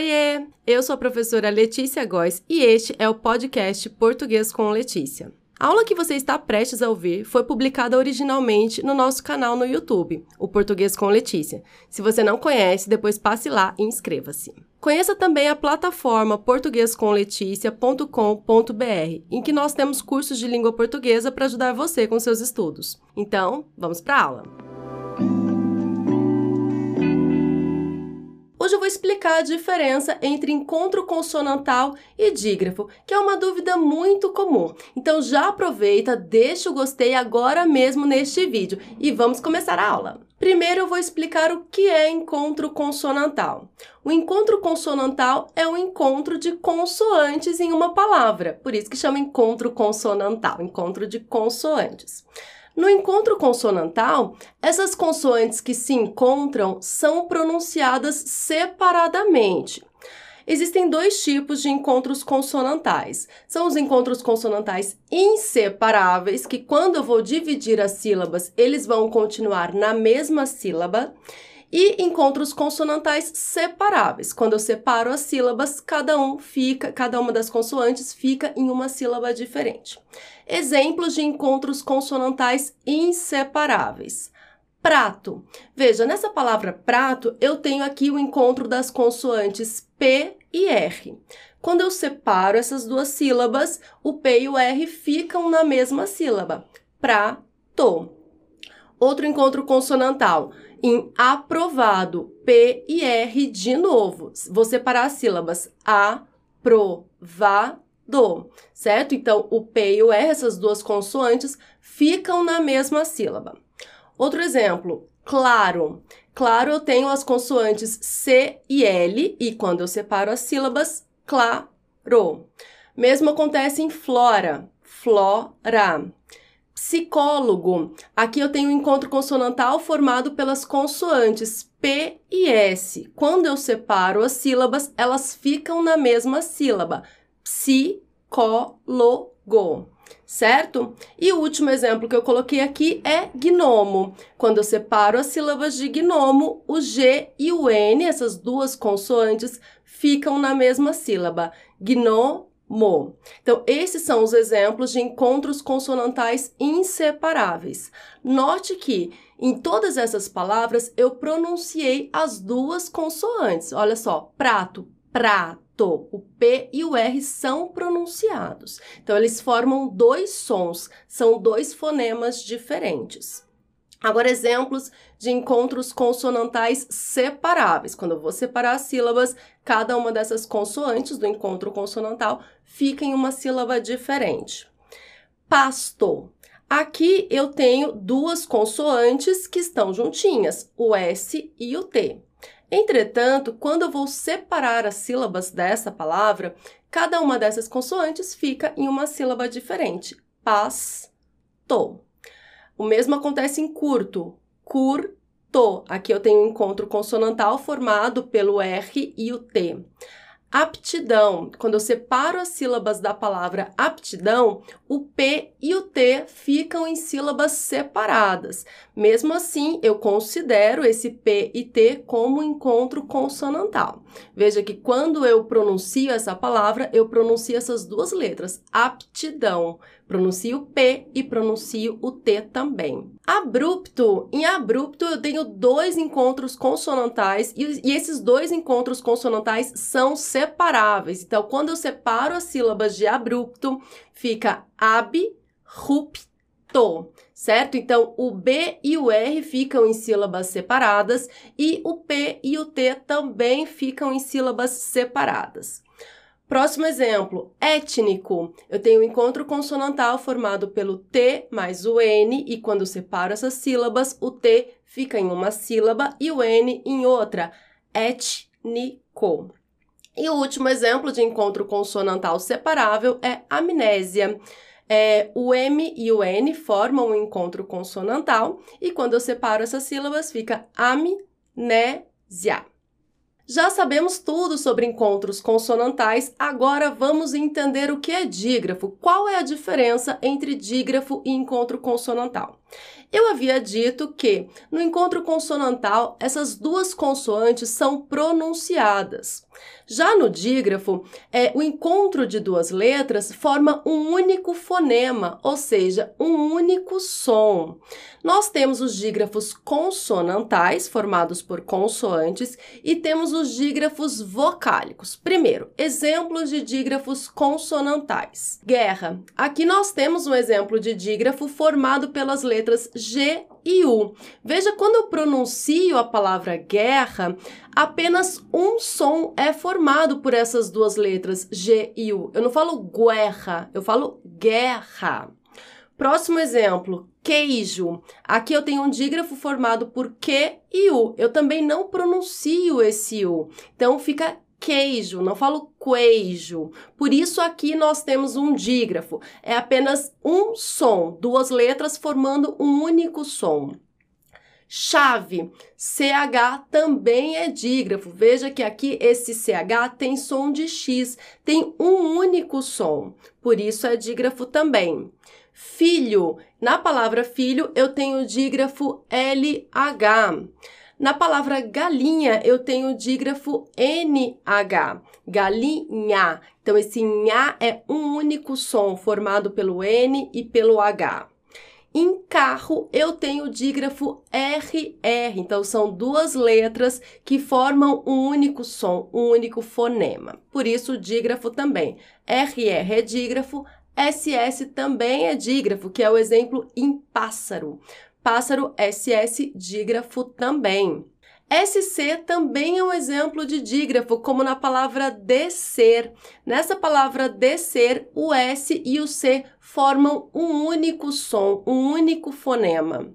Oiê! Eu sou a professora Letícia Góes e este é o podcast Português com Letícia. A aula que você está prestes a ouvir foi publicada originalmente no nosso canal no YouTube, o Português com Letícia. Se você não conhece, depois passe lá e inscreva-se. Conheça também a plataforma portuguescomleticia.com.br, em que nós temos cursos de língua portuguesa para ajudar você com seus estudos. Então, vamos para a aula! Hoje eu vou explicar a diferença entre encontro consonantal e dígrafo, que é uma dúvida muito comum. Então já aproveita, deixa o gostei agora mesmo neste vídeo e vamos começar a aula. Primeiro eu vou explicar o que é encontro consonantal. O encontro consonantal é o encontro de consoantes em uma palavra, por isso que chama encontro consonantal, encontro de consoantes. No encontro consonantal, essas consoantes que se encontram são pronunciadas separadamente. Existem dois tipos de encontros consonantais. São os encontros consonantais inseparáveis, que quando eu vou dividir as sílabas, eles vão continuar na mesma sílaba, e encontros consonantais separáveis. Quando eu separo as sílabas, cada um fica, cada uma das consoantes fica em uma sílaba diferente. Exemplos de encontros consonantais inseparáveis. Prato. Veja, nessa palavra prato, eu tenho aqui o encontro das consoantes P e R. Quando eu separo essas duas sílabas, o P e o R ficam na mesma sílaba. Prato. Outro encontro consonantal em aprovado, P e R de novo. Vou separar as sílabas aprovado, certo? Então, o P e o R, essas duas consoantes, ficam na mesma sílaba. Outro exemplo, claro. Claro, eu tenho as consoantes C e L, e quando eu separo as sílabas, claro. Mesmo acontece em flora, flora. Psicólogo. Aqui eu tenho um encontro consonantal formado pelas consoantes P e S. Quando eu separo as sílabas, elas ficam na mesma sílaba. Psicólogo. Certo? E o último exemplo que eu coloquei aqui é gnomo. Quando eu separo as sílabas de gnomo, o G e o N, essas duas consoantes, ficam na mesma sílaba. Gnomo mo. Então, esses são os exemplos de encontros consonantais inseparáveis. Note que em todas essas palavras eu pronunciei as duas consoantes. Olha só, prato, prato. O P e o R são pronunciados. Então, eles formam dois sons, são dois fonemas diferentes. Agora, exemplos de encontros consonantais separáveis. Quando eu vou separar as sílabas, cada uma dessas consoantes do encontro consonantal fica em uma sílaba diferente. Pasto. Aqui eu tenho duas consoantes que estão juntinhas, o S e o T. Entretanto, quando eu vou separar as sílabas dessa palavra, cada uma dessas consoantes fica em uma sílaba diferente. Pasto. O mesmo acontece em curto. Curto. Aqui eu tenho um encontro consonantal formado pelo R e o T. Aptidão. Quando eu separo as sílabas da palavra aptidão, o P e o T ficam em sílabas separadas. Mesmo assim, eu considero esse P e T como encontro consonantal. Veja que quando eu pronuncio essa palavra, eu pronuncio essas duas letras, aptidão. Pronuncio o P e pronuncio o T também. Abrupto. Em abrupto, eu tenho dois encontros consonantais e, e esses dois encontros consonantais são separáveis. Então, quando eu separo as sílabas de abrupto, fica abrupto certo? Então, o B e o R ficam em sílabas separadas e o P e o T também ficam em sílabas separadas. Próximo exemplo, étnico. Eu tenho um encontro consonantal formado pelo T mais o N, e quando separo essas sílabas, o T fica em uma sílaba e o N em outra. Étnico. E o último exemplo de encontro consonantal separável é amnésia. É, o M e o N formam um encontro consonantal, e quando eu separo essas sílabas, fica amnésia. Já sabemos tudo sobre encontros consonantais, agora vamos entender o que é dígrafo. Qual é a diferença entre dígrafo e encontro consonantal? Eu havia dito que no encontro consonantal essas duas consoantes são pronunciadas. Já no dígrafo, é, o encontro de duas letras forma um único fonema, ou seja, um único som. Nós temos os dígrafos consonantais, formados por consoantes, e temos os dígrafos vocálicos. Primeiro, exemplos de dígrafos consonantais. Guerra. Aqui nós temos um exemplo de dígrafo formado pelas letras G e U. Veja, quando eu pronuncio a palavra guerra, apenas um som é formado por essas duas letras, G e U. Eu não falo guerra, eu falo guerra. Próximo exemplo, queijo. Aqui eu tenho um dígrafo formado por Q e U. Eu também não pronuncio esse U. Então fica queijo, não falo queijo. Por isso aqui nós temos um dígrafo. É apenas um som, duas letras formando um único som. Chave, CH também é dígrafo. Veja que aqui esse CH tem som de X, tem um único som, por isso é dígrafo também. Filho, na palavra filho eu tenho dígrafo LH. Na palavra galinha, eu tenho o dígrafo NH, galinha. Então, esse nha é um único som formado pelo N e pelo H. Em carro, eu tenho o dígrafo RR, então são duas letras que formam um único som, um único fonema. Por isso, o dígrafo também. RR é dígrafo, SS também é dígrafo, que é o exemplo em pássaro. Pássaro SS dígrafo também. SC também é um exemplo de dígrafo, como na palavra descer. Nessa palavra descer, o S e o C formam um único som, um único fonema.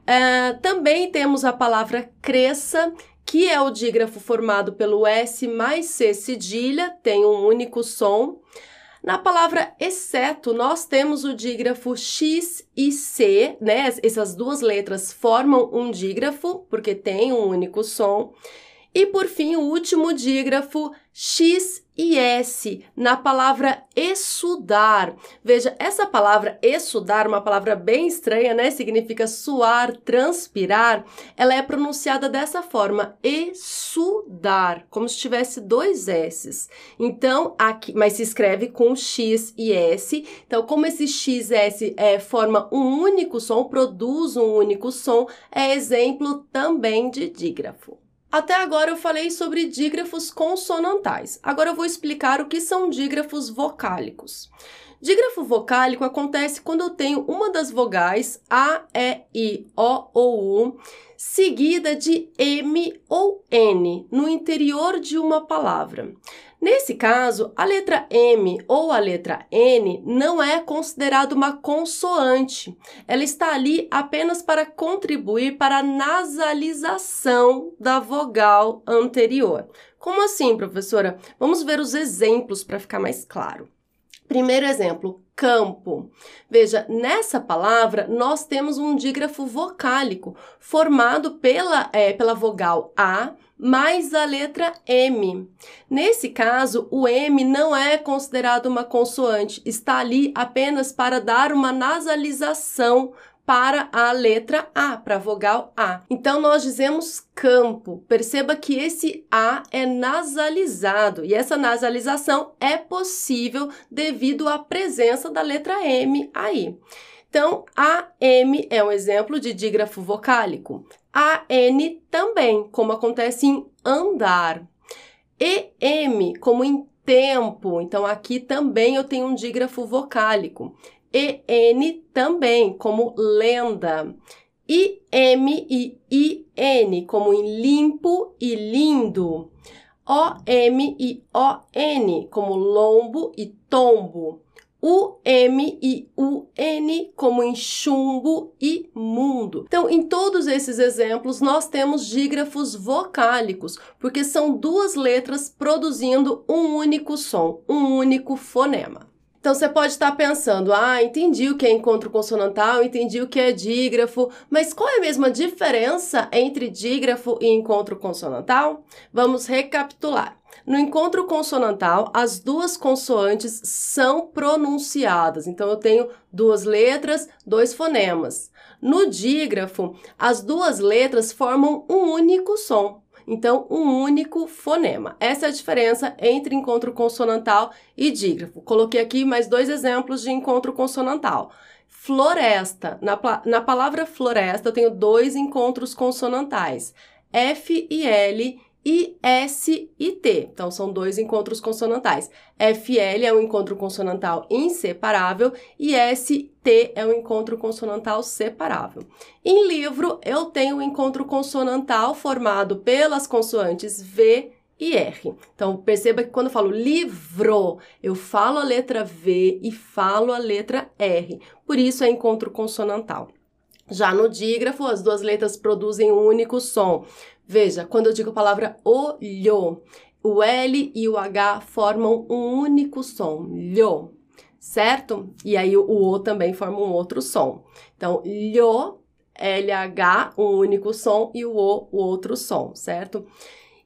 Uh, também temos a palavra cresça, que é o dígrafo formado pelo S mais C cedilha, tem um único som. Na palavra exceto, nós temos o dígrafo X e C, né? Essas duas letras formam um dígrafo, porque tem um único som. E por fim, o último dígrafo X e S na palavra estudar. Veja, essa palavra estudar, uma palavra bem estranha, né? Significa suar, transpirar. Ela é pronunciada dessa forma, estudar, como se tivesse dois S's. Então, aqui, mas se escreve com X e S. Então, como esse X e S é, forma um único som, produz um único som, é exemplo também de dígrafo. Até agora eu falei sobre dígrafos consonantais. Agora eu vou explicar o que são dígrafos vocálicos. Dígrafo vocálico acontece quando eu tenho uma das vogais A, E, I, O ou U seguida de M ou N no interior de uma palavra. Nesse caso, a letra M ou a letra N não é considerada uma consoante. Ela está ali apenas para contribuir para a nasalização da vogal anterior. Como assim, professora? Vamos ver os exemplos para ficar mais claro. Primeiro exemplo, campo. Veja, nessa palavra nós temos um dígrafo vocálico formado pela, é, pela vogal A mais a letra M. Nesse caso, o M não é considerado uma consoante, está ali apenas para dar uma nasalização para a letra A, para a vogal A. Então, nós dizemos campo. Perceba que esse A é nasalizado e essa nasalização é possível devido à presença da letra M aí. Então, AM é um exemplo de dígrafo vocálico. AN também, como acontece em andar. EM, como em tempo. Então, aqui também eu tenho um dígrafo vocálico. EN também, como lenda. IM e IN, como em limpo e lindo. OM e ON, como lombo e tombo o M e o N, como em chumbo e mundo. Então, em todos esses exemplos, nós temos dígrafos vocálicos, porque são duas letras produzindo um único som, um único fonema. Então você pode estar pensando, ah, entendi o que é encontro consonantal, entendi o que é dígrafo, mas qual é a mesma diferença entre dígrafo e encontro consonantal? Vamos recapitular. No encontro consonantal, as duas consoantes são pronunciadas. Então eu tenho duas letras, dois fonemas. No dígrafo, as duas letras formam um único som. Então, um único fonema. Essa é a diferença entre encontro consonantal e dígrafo. Coloquei aqui mais dois exemplos de encontro consonantal. Floresta. Na, na palavra floresta, eu tenho dois encontros consonantais. F e L e S e T. Então, são dois encontros consonantais. FL é um encontro consonantal inseparável e ST é um encontro consonantal separável. Em livro, eu tenho um encontro consonantal formado pelas consoantes V e R. Então, perceba que quando eu falo livro, eu falo a letra V e falo a letra R. Por isso é encontro consonantal. Já no dígrafo, as duas letras produzem um único som. Veja, quando eu digo a palavra olho, o L e o H formam um único som, lho, certo? E aí o O também forma um outro som. Então, lho, LH, um único som, e o O, o outro som, certo?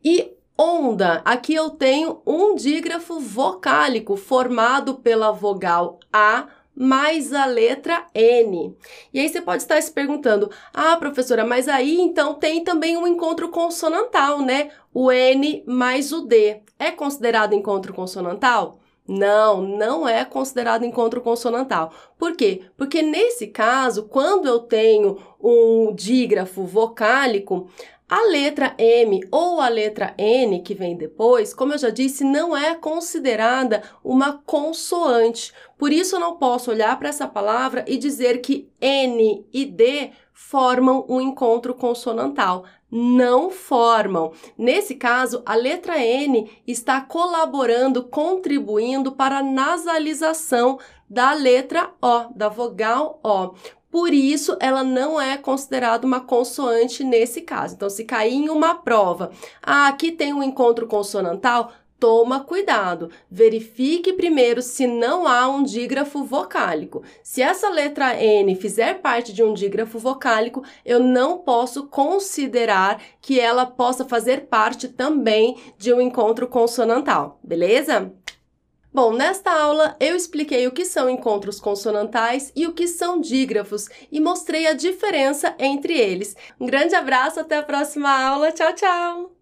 E onda, aqui eu tenho um dígrafo vocálico formado pela vogal A mais a letra N. E aí você pode estar se perguntando: "Ah, professora, mas aí então tem também um encontro consonantal, né? O N mais o D. É considerado encontro consonantal?" Não, não é considerado encontro consonantal. Por quê? Porque nesse caso, quando eu tenho um dígrafo vocálico, a letra M ou a letra N que vem depois, como eu já disse, não é considerada uma consoante. Por isso eu não posso olhar para essa palavra e dizer que N e D formam um encontro consonantal. Não formam. Nesse caso, a letra N está colaborando, contribuindo para a nasalização da letra O, da vogal O. Por isso, ela não é considerada uma consoante nesse caso. Então, se cair em uma prova, ah, aqui tem um encontro consonantal, toma cuidado. Verifique primeiro se não há um dígrafo vocálico. Se essa letra N fizer parte de um dígrafo vocálico, eu não posso considerar que ela possa fazer parte também de um encontro consonantal, beleza? Bom, nesta aula eu expliquei o que são encontros consonantais e o que são dígrafos e mostrei a diferença entre eles. Um grande abraço, até a próxima aula. Tchau, tchau!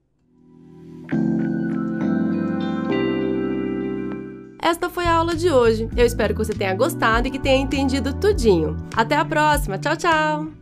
Esta foi a aula de hoje. Eu espero que você tenha gostado e que tenha entendido tudinho. Até a próxima. Tchau, tchau!